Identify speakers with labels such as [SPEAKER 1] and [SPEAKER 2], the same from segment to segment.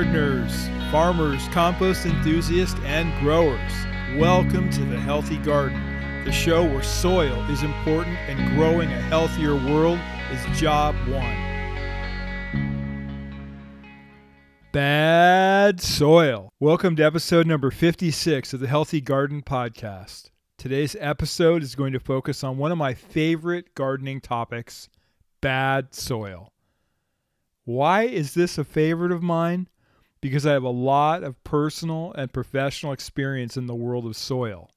[SPEAKER 1] Gardeners, farmers, compost enthusiasts, and growers. Welcome to The Healthy Garden, the show where soil is important and growing a healthier world is job one. Bad soil. Welcome to episode number 56 of the Healthy Garden Podcast. Today's episode is going to focus on one of my favorite gardening topics bad soil. Why is this a favorite of mine? Because I have a lot of personal and professional experience in the world of soil.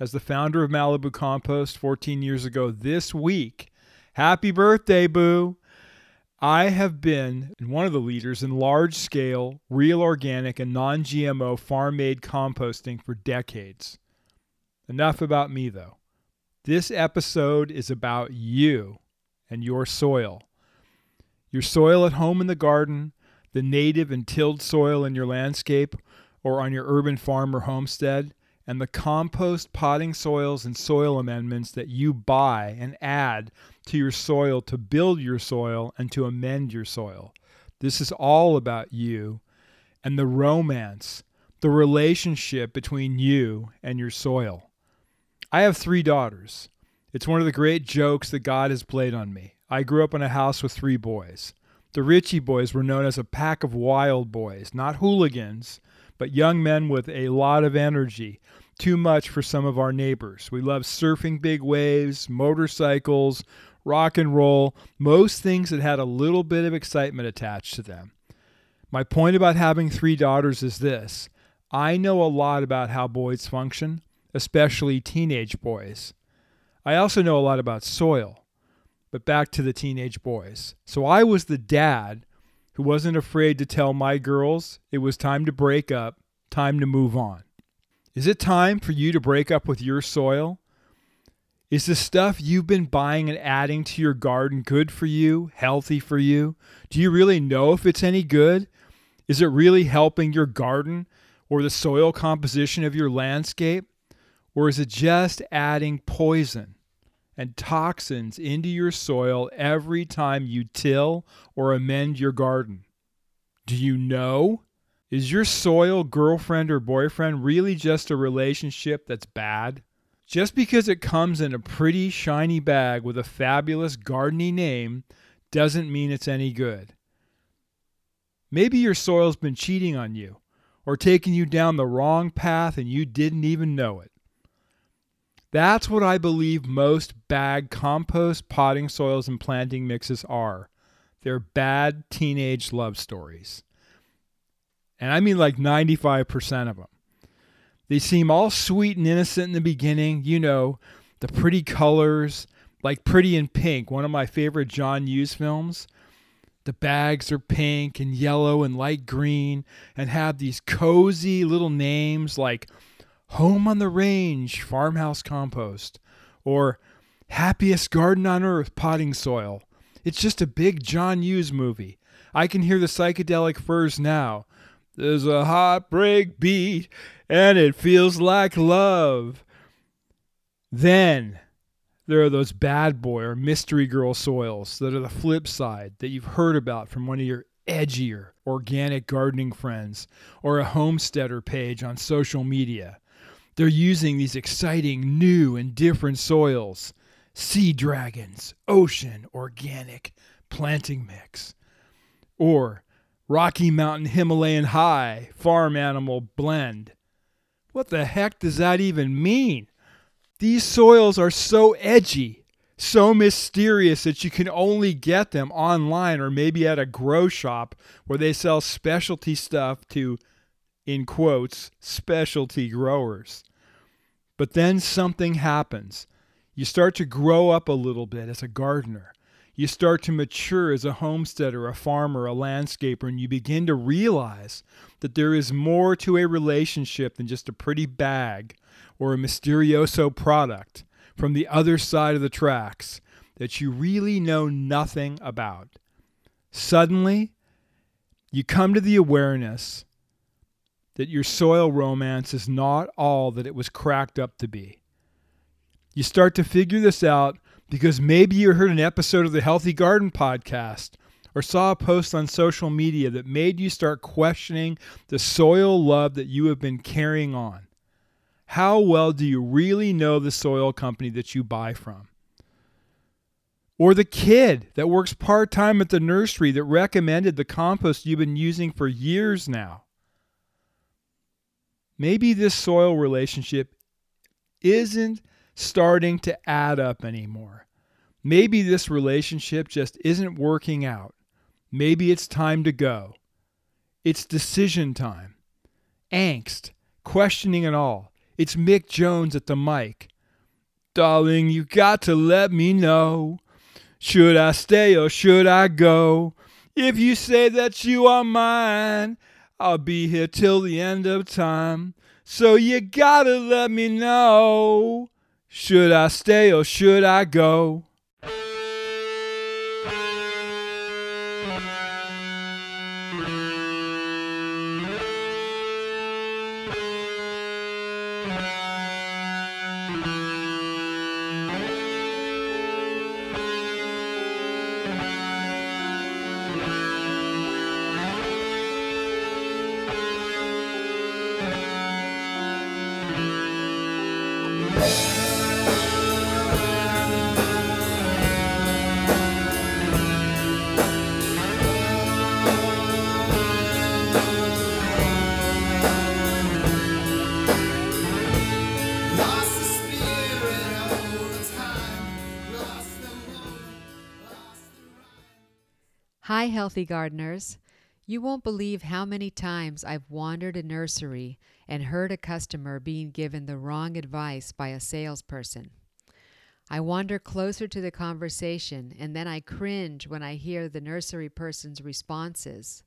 [SPEAKER 1] As the founder of Malibu Compost 14 years ago this week, happy birthday, Boo! I have been one of the leaders in large scale, real organic, and non GMO farm made composting for decades. Enough about me, though. This episode is about you and your soil. Your soil at home in the garden, the native and tilled soil in your landscape or on your urban farm or homestead, and the compost potting soils and soil amendments that you buy and add to your soil to build your soil and to amend your soil. This is all about you and the romance, the relationship between you and your soil. I have three daughters. It's one of the great jokes that God has played on me. I grew up in a house with three boys. The Ritchie boys were known as a pack of wild boys, not hooligans, but young men with a lot of energy, too much for some of our neighbors. We loved surfing big waves, motorcycles, rock and roll, most things that had a little bit of excitement attached to them. My point about having three daughters is this I know a lot about how boys function, especially teenage boys. I also know a lot about soil. But back to the teenage boys. So I was the dad who wasn't afraid to tell my girls it was time to break up, time to move on. Is it time for you to break up with your soil? Is the stuff you've been buying and adding to your garden good for you, healthy for you? Do you really know if it's any good? Is it really helping your garden or the soil composition of your landscape? Or is it just adding poison? And toxins into your soil every time you till or amend your garden. Do you know? Is your soil girlfriend or boyfriend really just a relationship that's bad? Just because it comes in a pretty shiny bag with a fabulous gardeny name doesn't mean it's any good. Maybe your soil's been cheating on you or taking you down the wrong path and you didn't even know it. That's what I believe most bag compost, potting soils, and planting mixes are. They're bad teenage love stories. And I mean like 95% of them. They seem all sweet and innocent in the beginning, you know, the pretty colors, like Pretty in Pink, one of my favorite John Hughes films. The bags are pink and yellow and light green and have these cozy little names like Home on the Range Farmhouse Compost, or Happiest Garden on Earth Potting Soil. It's just a big John Hughes movie. I can hear the psychedelic furs now. There's a heartbreak beat, and it feels like love. Then there are those bad boy or mystery girl soils that are the flip side that you've heard about from one of your edgier organic gardening friends or a homesteader page on social media. They're using these exciting new and different soils sea dragons, ocean, organic, planting mix. Or Rocky Mountain Himalayan High farm animal blend. What the heck does that even mean? These soils are so edgy, so mysterious that you can only get them online or maybe at a grow shop where they sell specialty stuff to in quotes, specialty growers. But then something happens. You start to grow up a little bit as a gardener. You start to mature as a homesteader, a farmer, a landscaper, and you begin to realize that there is more to a relationship than just a pretty bag or a mysterioso product from the other side of the tracks that you really know nothing about. Suddenly, you come to the awareness that your soil romance is not all that it was cracked up to be. You start to figure this out because maybe you heard an episode of the Healthy Garden podcast, or saw a post on social media that made you start questioning the soil love that you have been carrying on? How well do you really know the soil company that you buy from? Or the kid that works part time at the nursery that recommended the compost you've been using for years now. Maybe this soil relationship isn't starting to add up anymore. Maybe this relationship just isn't working out. Maybe it's time to go. It's decision time. Angst, questioning it all. It's Mick Jones at the mic. Darling, you got to let me know. Should I stay or should I go? If you say that you are mine, I'll be here till the end of time. So you gotta let me know. Should I stay or should I go?
[SPEAKER 2] Hi, healthy gardeners. You won't believe how many times I've wandered a nursery and heard a customer being given the wrong advice by a salesperson. I wander closer to the conversation and then I cringe when I hear the nursery person's responses.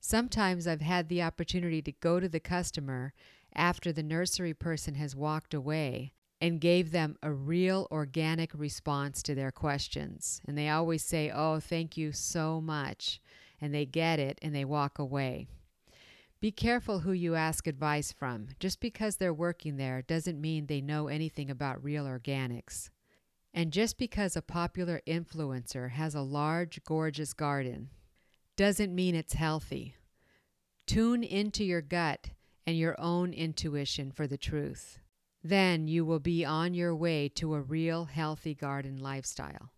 [SPEAKER 2] Sometimes I've had the opportunity to go to the customer after the nursery person has walked away and gave them a real organic response to their questions. And they always say, Oh, thank you so much. And they get it and they walk away. Be careful who you ask advice from. Just because they're working there doesn't mean they know anything about real organics. And just because a popular influencer has a large, gorgeous garden doesn't mean it's healthy. Tune into your gut and your own intuition for the truth. Then you will be on your way to a real healthy garden lifestyle.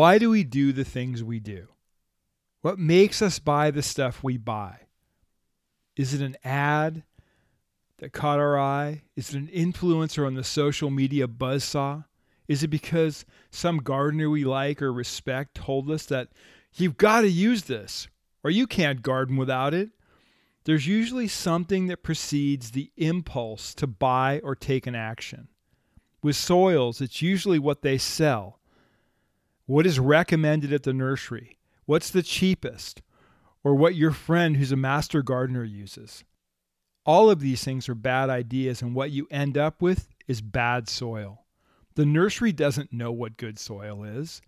[SPEAKER 1] Why do we do the things we do? What makes us buy the stuff we buy? Is it an ad that caught our eye? Is it an influencer on the social media buzzsaw? Is it because some gardener we like or respect told us that you've got to use this or you can't garden without it? There's usually something that precedes the impulse to buy or take an action. With soils, it's usually what they sell. What is recommended at the nursery? What's the cheapest? Or what your friend who's a master gardener uses? All of these things are bad ideas, and what you end up with is bad soil. The nursery doesn't know what good soil is.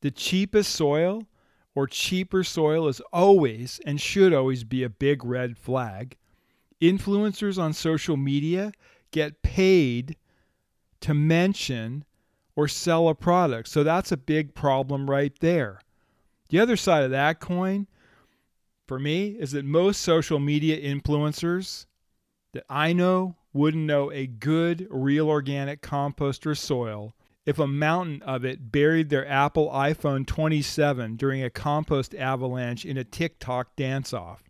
[SPEAKER 1] The cheapest soil or cheaper soil is always and should always be a big red flag. Influencers on social media get paid to mention or sell a product. So that's a big problem right there. The other side of that coin for me is that most social media influencers that I know wouldn't know a good real organic compost or soil if a mountain of it buried their Apple iPhone 27 during a compost avalanche in a TikTok dance off.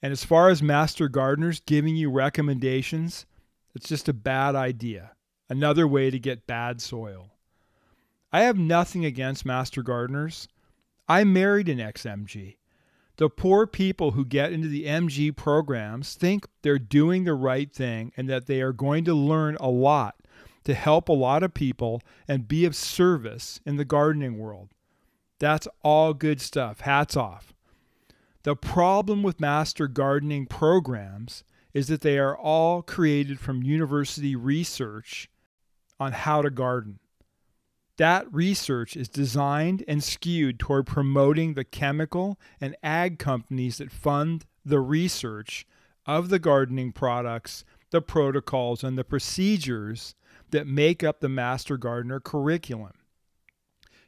[SPEAKER 1] And as far as master gardeners giving you recommendations, it's just a bad idea. Another way to get bad soil. I have nothing against master gardeners. I married an XMG. The poor people who get into the MG programs think they're doing the right thing and that they are going to learn a lot to help a lot of people and be of service in the gardening world. That's all good stuff. Hats off. The problem with master gardening programs is that they are all created from university research on how to garden. That research is designed and skewed toward promoting the chemical and ag companies that fund the research of the gardening products, the protocols, and the procedures that make up the Master Gardener curriculum.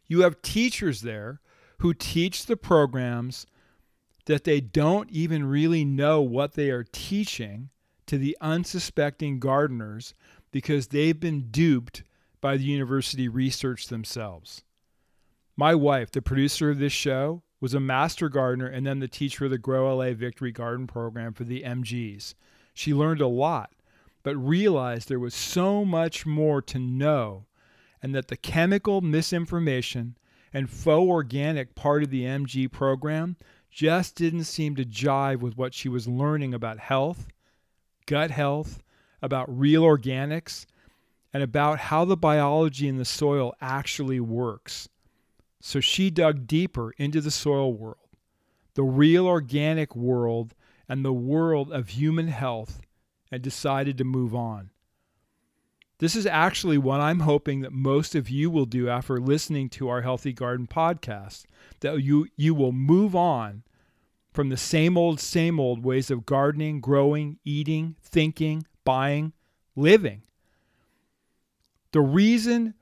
[SPEAKER 1] You have teachers there who teach the programs that they don't even really know what they are teaching to the unsuspecting gardeners because they've been duped by the university research themselves. My wife, the producer of this show, was a master gardener and then the teacher of the Grow LA Victory Garden program for the MGs. She learned a lot, but realized there was so much more to know and that the chemical misinformation and faux organic part of the MG program just didn't seem to jive with what she was learning about health, gut health, about real organics, and about how the biology in the soil actually works. So she dug deeper into the soil world, the real organic world, and the world of human health, and decided to move on. This is actually what I'm hoping that most of you will do after listening to our Healthy Garden podcast, that you, you will move on from the same old, same old ways of gardening, growing, eating, thinking, buying, living the reason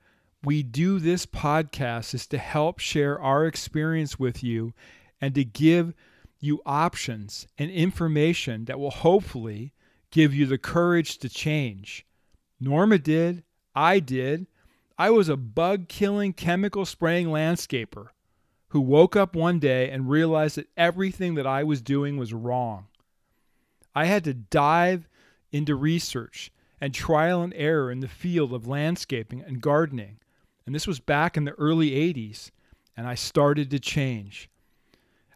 [SPEAKER 1] we do this podcast is to help share our experience with you and to give you options and information that will hopefully give you the courage to change. Norma did. I did. I was a bug killing, chemical spraying landscaper who woke up one day and realized that everything that I was doing was wrong. I had to dive into research and trial and error in the field of landscaping and gardening. And this was back in the early 80s, and I started to change.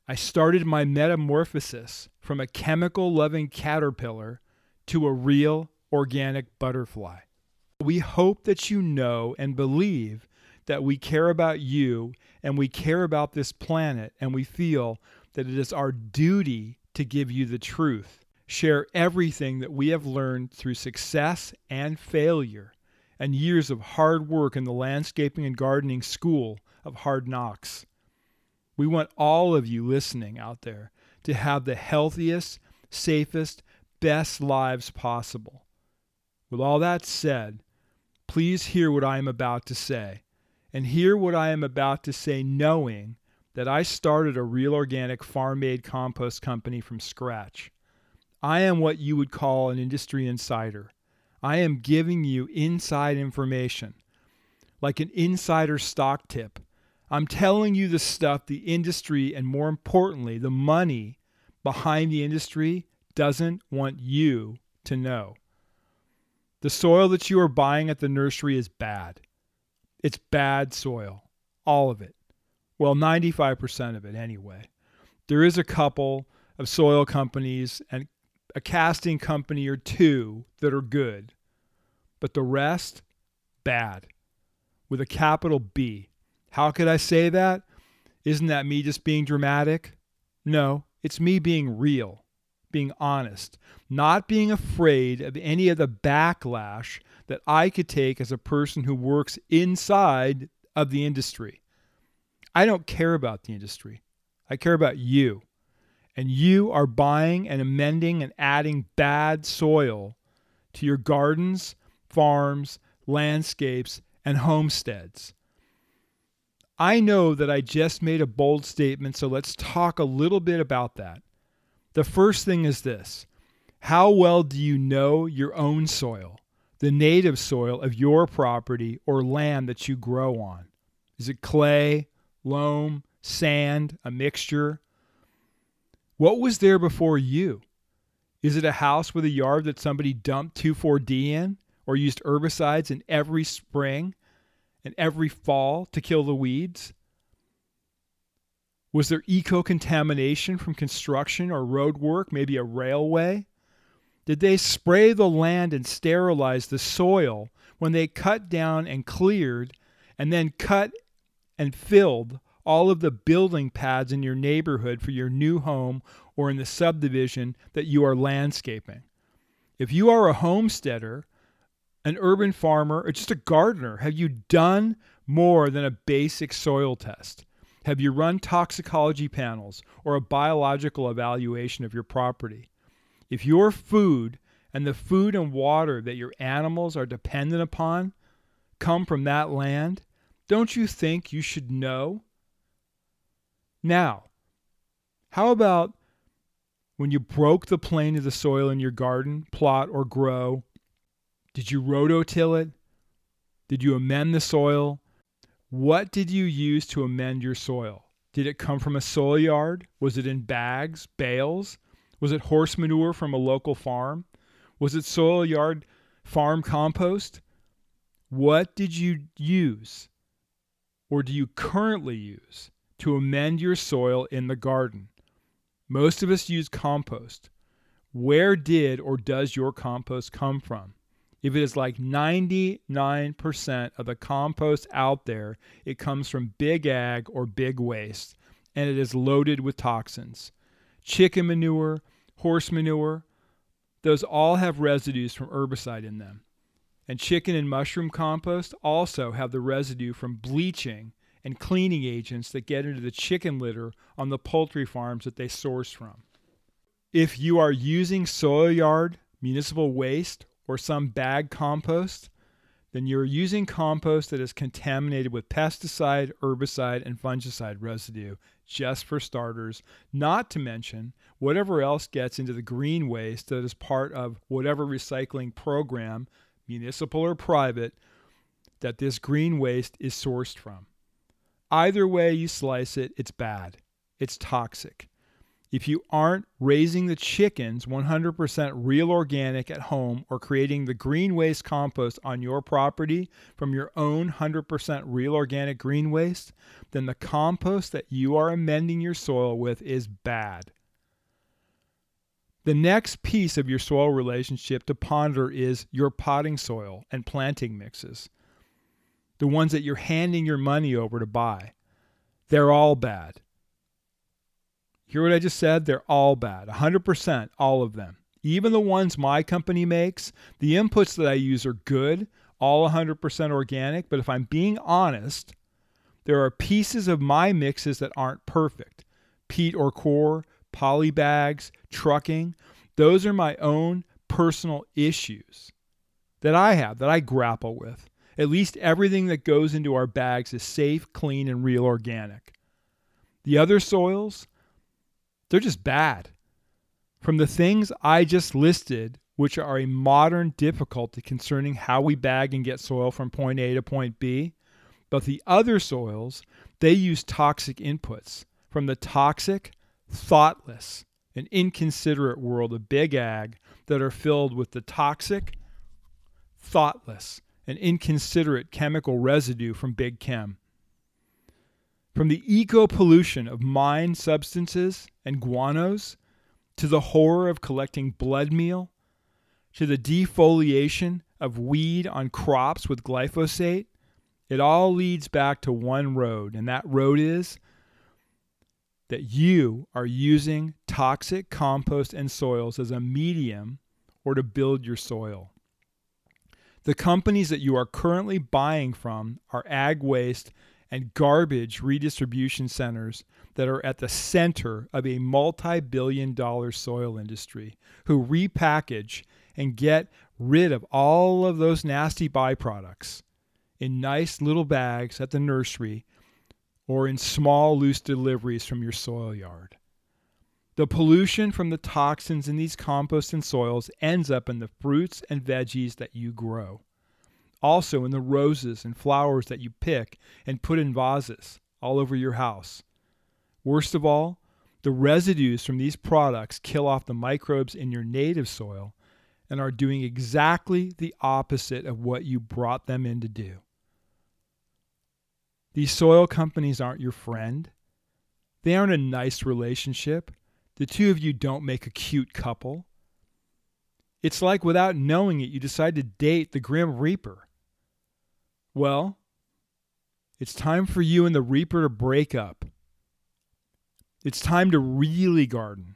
[SPEAKER 1] I started my metamorphosis from a chemical loving caterpillar to a real organic butterfly. We hope that you know and believe that we care about you and we care about this planet, and we feel that it is our duty to give you the truth share everything that we have learned through success and failure and years of hard work in the landscaping and gardening school of hard knocks. We want all of you listening out there to have the healthiest, safest, best lives possible. With all that said, please hear what I am about to say, and hear what I am about to say knowing that I started a real organic farm made compost company from scratch. I am what you would call an industry insider. I am giving you inside information, like an insider stock tip. I'm telling you the stuff the industry, and more importantly, the money behind the industry doesn't want you to know. The soil that you are buying at the nursery is bad. It's bad soil, all of it. Well, 95% of it anyway. There is a couple of soil companies and a casting company or two that are good, but the rest, bad, with a capital B. How could I say that? Isn't that me just being dramatic? No, it's me being real, being honest, not being afraid of any of the backlash that I could take as a person who works inside of the industry. I don't care about the industry. I care about you and you are buying and amending and adding bad soil to your gardens, farms, landscapes, and homesteads. I know that I just made a bold statement, so let's talk a little bit about that. The first thing is this How well do you know your own soil, the native soil of your property or land that you grow on? Is it clay, loam, sand, a mixture? What was there before you? Is it a house with a yard that somebody dumped 2,4-D in or used herbicides in every spring and every fall to kill the weeds? Was there eco contamination from construction or road work, maybe a railway? Did they spray the land and sterilize the soil when they cut down and cleared and then cut and filled all of the building pads in your neighborhood for your new home or in the subdivision that you are landscaping? If you are a homesteader, an urban farmer, or just a gardener, have you done more than a basic soil test? Have you run toxicology panels or a biological evaluation of your property? If your food and the food and water that your animals are dependent upon come from that land, don't you think you should know? Now, how about when you broke the plane of the soil in your garden, plot, or grow? Did you rototill it? Did you amend the soil? What did you use to amend your soil? Did it come from a soil yard? Was it in bags, bales? Was it horse manure from a local farm? Was it soil yard farm compost? What did you use or do you currently use to amend your soil in the garden? Most of us use compost. Where did or does your compost come from? If it is like 99% of the compost out there, it comes from big ag or big waste, and it is loaded with toxins. Chicken manure, horse manure, those all have residues from herbicide in them. And chicken and mushroom compost also have the residue from bleaching and cleaning agents that get into the chicken litter on the poultry farms that they source from. If you are using soil yard, municipal waste, or some bag compost, then you're using compost that is contaminated with pesticide, herbicide, and fungicide residue, just for starters, not to mention whatever else gets into the green waste that is part of whatever recycling program, municipal or private, that this green waste is sourced from. Either way you slice it, it's bad. It's toxic. If you aren't raising the chickens 100% real organic at home or creating the green waste compost on your property from your own 100% real organic green waste, then the compost that you are amending your soil with is bad. The next piece of your soil relationship to ponder is your potting soil and planting mixes. The ones that you're handing your money over to buy. They're all bad. Hear what I just said? They're all bad. 100%, all of them. Even the ones my company makes, the inputs that I use are good, all 100% organic. But if I'm being honest, there are pieces of my mixes that aren't perfect. Peat or coir, poly bags, trucking. Those are my own personal issues that I have, that I grapple with. At least everything that goes into our bags is safe, clean, and real organic. The other soils, they're just bad. From the things I just listed, which are a modern difficulty concerning how we bag and get soil from point A to point B, but the other soils, they use toxic inputs from the toxic, thoughtless, and inconsiderate world of big ag that are filled with the toxic, thoughtless, and inconsiderate chemical residue from big chem. From the eco pollution of mine substances and guanos, to the horror of collecting blood meal, to the defoliation of weed on crops with glyphosate, it all leads back to one road, and that road is that you are using toxic compost and soils as a medium or to build your soil. The companies that you are currently buying from are ag waste and garbage redistribution centers that are at the center of a multi billion dollar soil industry who repackage and get rid of all of those nasty byproducts in nice little bags at the nursery or in small loose deliveries from your soil yard. The pollution from the toxins in these compost and soils ends up in the fruits and veggies that you grow also in the roses and flowers that you pick and put in vases all over your house. Worst of all, the residues from these products kill off the microbes in your native soil and are doing exactly the opposite of what you brought them in to do. These soil companies aren't your friend. They aren't a nice relationship. The two of you don't make a cute couple. It's like without knowing it, you decide to date the Grim Reaper. Well, it's time for you and the Reaper to break up. It's time to really garden,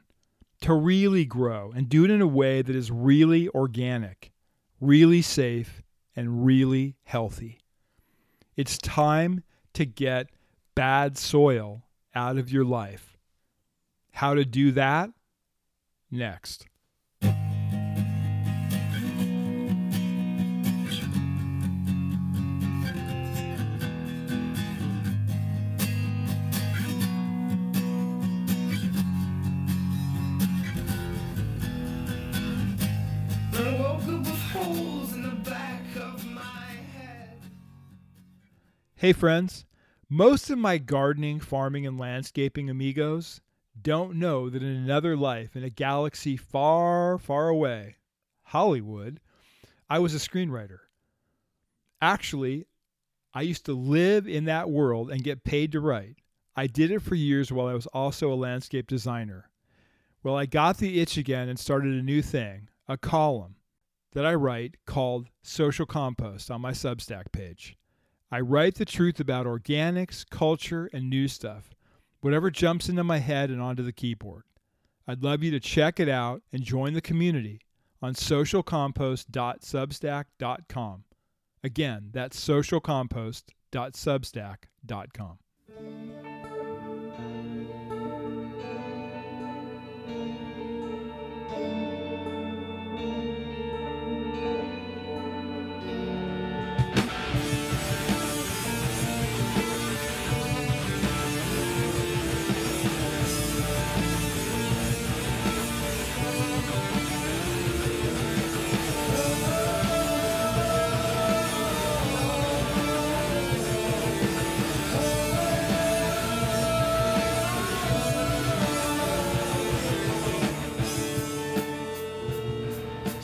[SPEAKER 1] to really grow, and do it in a way that is really organic, really safe, and really healthy. It's time to get bad soil out of your life. How to do that? Next.
[SPEAKER 3] I woke up with holes in the back of my head.
[SPEAKER 1] Hey, friends. Most of my gardening, farming, and landscaping amigos don't know that in another life, in a galaxy far, far away, Hollywood, I was a screenwriter. Actually, I used to live in that world and get paid to write. I did it for years while I was also a landscape designer. Well, I got the itch again and started a new thing, a column that I write called Social Compost on my Substack page. I write the truth about organics, culture, and new stuff, whatever jumps into my head and onto the keyboard. I'd love you to check it out and join the community on socialcompost.substack.com. Again, that's socialcompost.substack.com.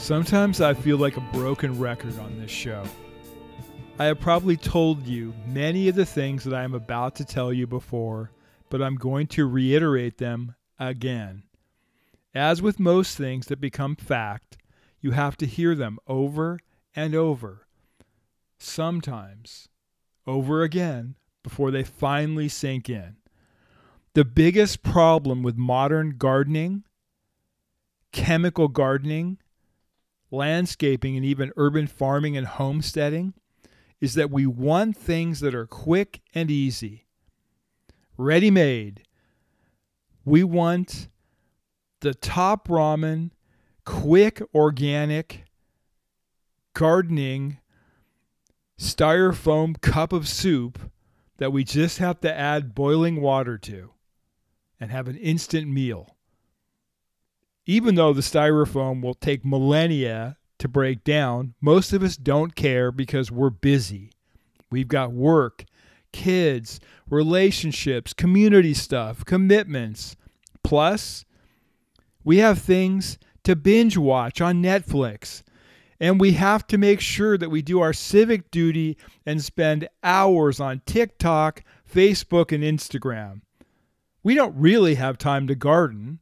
[SPEAKER 1] Sometimes I feel like a broken record on this show. I have probably told you many of the things that I am about to tell you before, but I'm going to reiterate them again. As with most things that become fact, you have to hear them over and over, sometimes over again, before they finally sink in. The biggest problem with modern gardening, chemical gardening, landscaping, and even urban farming and homesteading is that we want things that are quick and easy, ready made. We want the top ramen, quick, organic, gardening, styrofoam cup of soup that we just have to add boiling water to and have an instant meal even though the styrofoam will take millennia to break down, most of us don't care because we're busy. We've got work, kids, relationships, community stuff, commitments. Plus, we have things to binge watch on Netflix. And we have to make sure that we do our civic duty and spend hours on TikTok, Facebook, and Instagram. We don't really have time to garden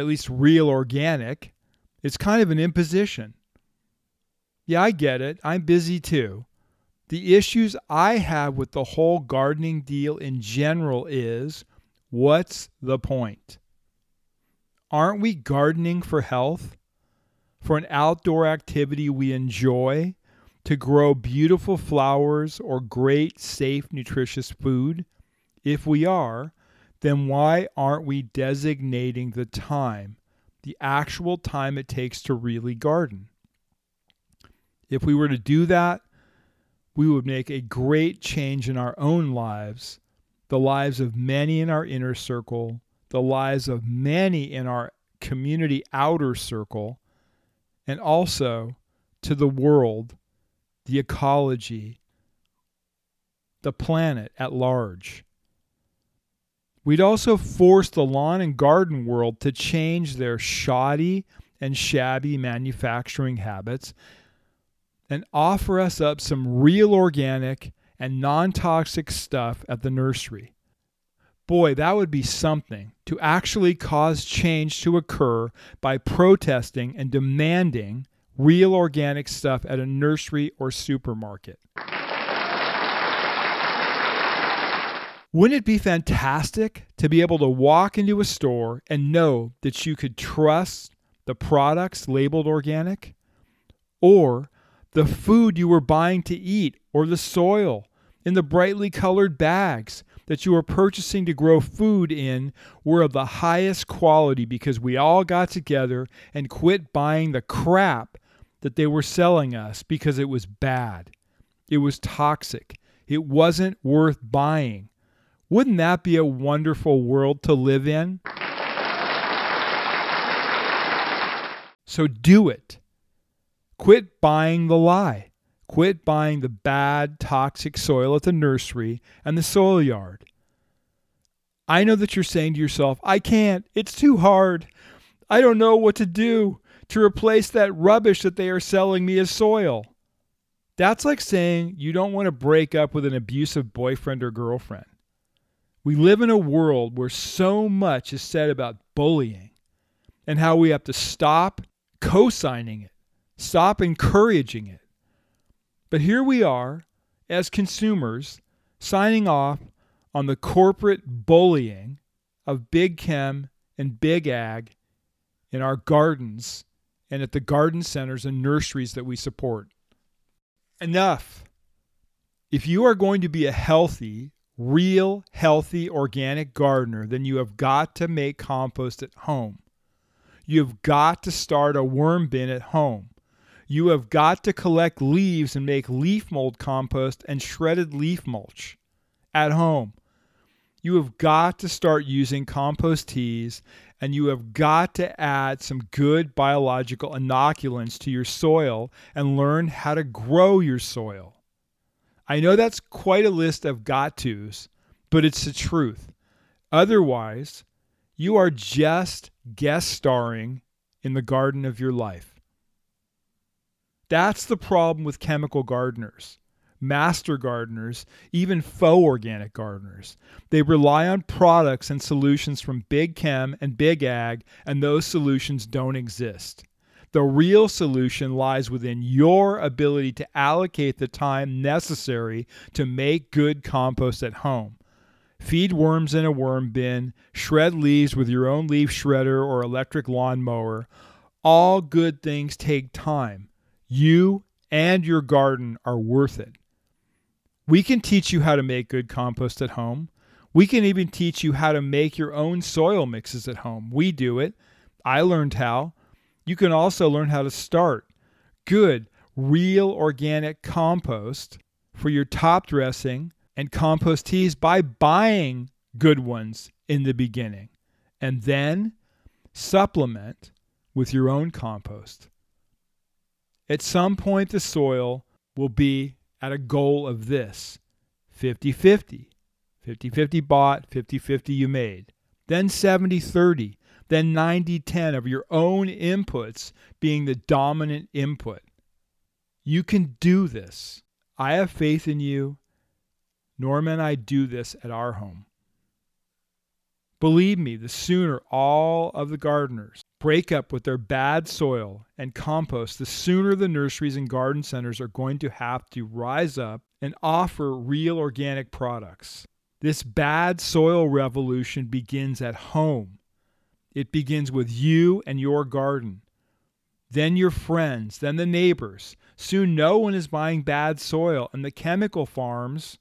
[SPEAKER 1] at least real organic, it's kind of an imposition. Yeah, I get it. I'm busy too. The issues I have with the whole gardening deal in general is what's the point? Aren't we gardening for health? For an outdoor activity we enjoy? To grow beautiful flowers or great, safe, nutritious food? If we are, then why aren't we designating the time, the actual time it takes to really garden? If we were to do that, we would make a great change in our own lives, the lives of many in our inner circle, the lives of many in our community outer circle, and also to the world, the ecology, the planet at large. We'd also force the lawn and garden world to change their shoddy and shabby manufacturing habits and offer us up some real organic and non toxic stuff at the nursery. Boy, that would be something to actually cause change to occur by protesting and demanding real organic stuff at a nursery or supermarket. Wouldn't it be fantastic to be able to walk into a store and know that you could trust the products labeled organic? Or the food you were buying to eat, or the soil in the brightly colored bags that you were purchasing to grow food in were of the highest quality because we all got together and quit buying the crap that they were selling us because it was bad. It was toxic. It wasn't worth buying. Wouldn't that be a wonderful world to live in? So do it. Quit buying the lie. Quit buying the bad, toxic soil at the nursery and the soil yard. I know that you're saying to yourself, I can't. It's too hard. I don't know what to do to replace that rubbish that they are selling me as soil. That's like saying you don't want to break up with an abusive boyfriend or girlfriend. We live in a world where so much is said about bullying and how we have to stop co signing it, stop encouraging it. But here we are as consumers signing off on the corporate bullying of big chem and big ag in our gardens and at the garden centers and nurseries that we support. Enough. If you are going to be a healthy, real, healthy, organic gardener, then you have got to make compost at home. You have got to start a worm bin at home. You have got to collect leaves and make leaf mold compost and shredded leaf mulch at home. You have got to start using compost teas and you have got to add some good biological inoculants to your soil and learn how to grow your soil. I know that's quite a list of got tos, but it's the truth. Otherwise, you are just guest starring in the garden of your life. That's the problem with chemical gardeners, master gardeners, even faux organic gardeners. They rely on products and solutions from big chem and big ag, and those solutions don't exist. The real solution lies within your ability to allocate the time necessary to make good compost at home. Feed worms in a worm bin, shred leaves with your own leaf shredder or electric lawn mower. All good things take time. You and your garden are worth it. We can teach you how to make good compost at home. We can even teach you how to make your own soil mixes at home. We do it. I learned how. You can also learn how to start good, real organic compost for your top dressing and compost teas by buying good ones in the beginning and then supplement with your own compost. At some point, the soil will be at a goal of this 50 50. 50 50 bought, 50 50 you made. Then 70 30 then 90 10 of your own inputs being the dominant input. You can do this. I have faith in you. Norma and I do this at our home. Believe me, the sooner all of the gardeners break up with their bad soil and compost, the sooner the nurseries and garden centers are going to have to rise up and offer real organic products. This bad soil revolution begins at home. It begins with you and your garden, then your friends, then the neighbors. Soon no one is buying bad soil, and the chemical farms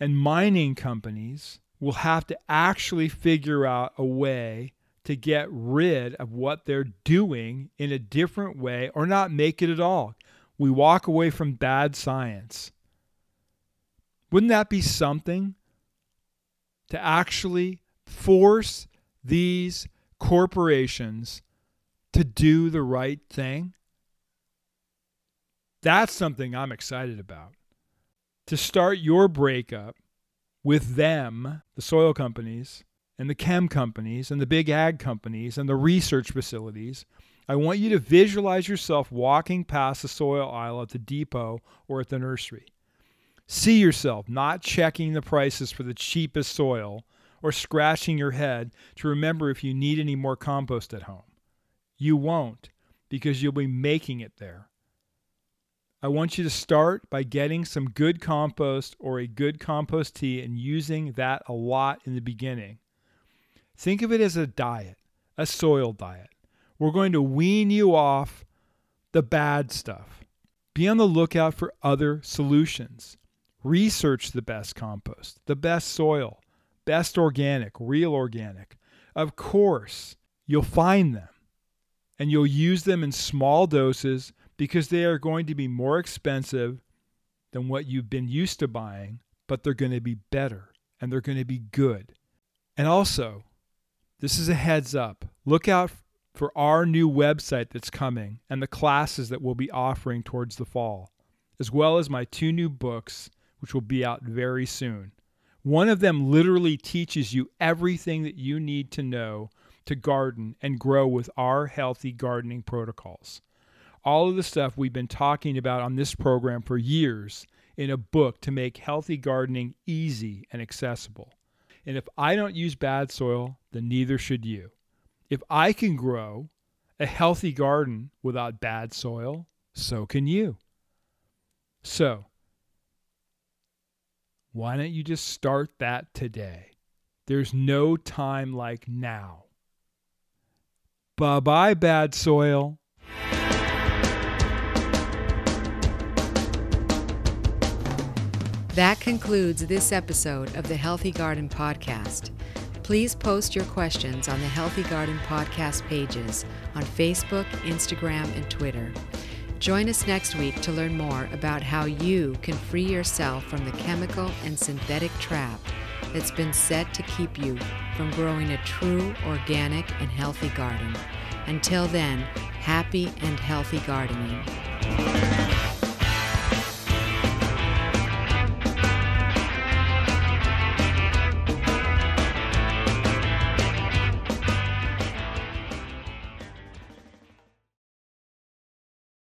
[SPEAKER 1] and mining companies will have to actually figure out a way to get rid of what they're doing in a different way or not make it at all. We walk away from bad science. Wouldn't that be something to actually force these corporations to do the right thing. That's something I'm excited about. To start your breakup with them, the soil companies, and the chem companies, and the big ag companies, and the research facilities, I want you to visualize yourself walking past the soil aisle at the depot or at the nursery. See yourself not checking the prices for the cheapest soil or scratching your head to remember if you need any more compost at home. You won't because you'll be making it there. I want you to start by getting some good compost or a good compost tea and using that a lot in the beginning. Think of it as a diet, a soil diet. We're going to wean you off the bad stuff. Be on the lookout for other solutions. Research the best compost, the best soil, best organic, real organic. Of course, you'll find them and you'll use them in small doses because they are going to be more expensive than what you've been used to buying, but they're going to be better and they're going to be good. And also, this is a heads up. Look out for our new website that's coming and the classes that we'll be offering towards the fall, as well as my two new books, which will be out very soon. One of them literally teaches you everything that you need to know to garden and grow with our healthy gardening protocols. All of the stuff we've been talking about on this program for years in a book to make healthy gardening easy and accessible. And if I don't use bad soil, then neither should you. If I can grow a healthy garden without bad soil, so can you. So, why don't you just start that today? There's no time like now. Bye bye, bad soil.
[SPEAKER 2] That concludes this episode of the Healthy Garden Podcast. Please post your questions on the Healthy Garden Podcast pages on Facebook, Instagram, and Twitter. Join us next week to learn more about how you can free yourself from the chemical and synthetic trap that's been set to keep you from growing a true, organic, and healthy garden. Until then, happy and healthy gardening.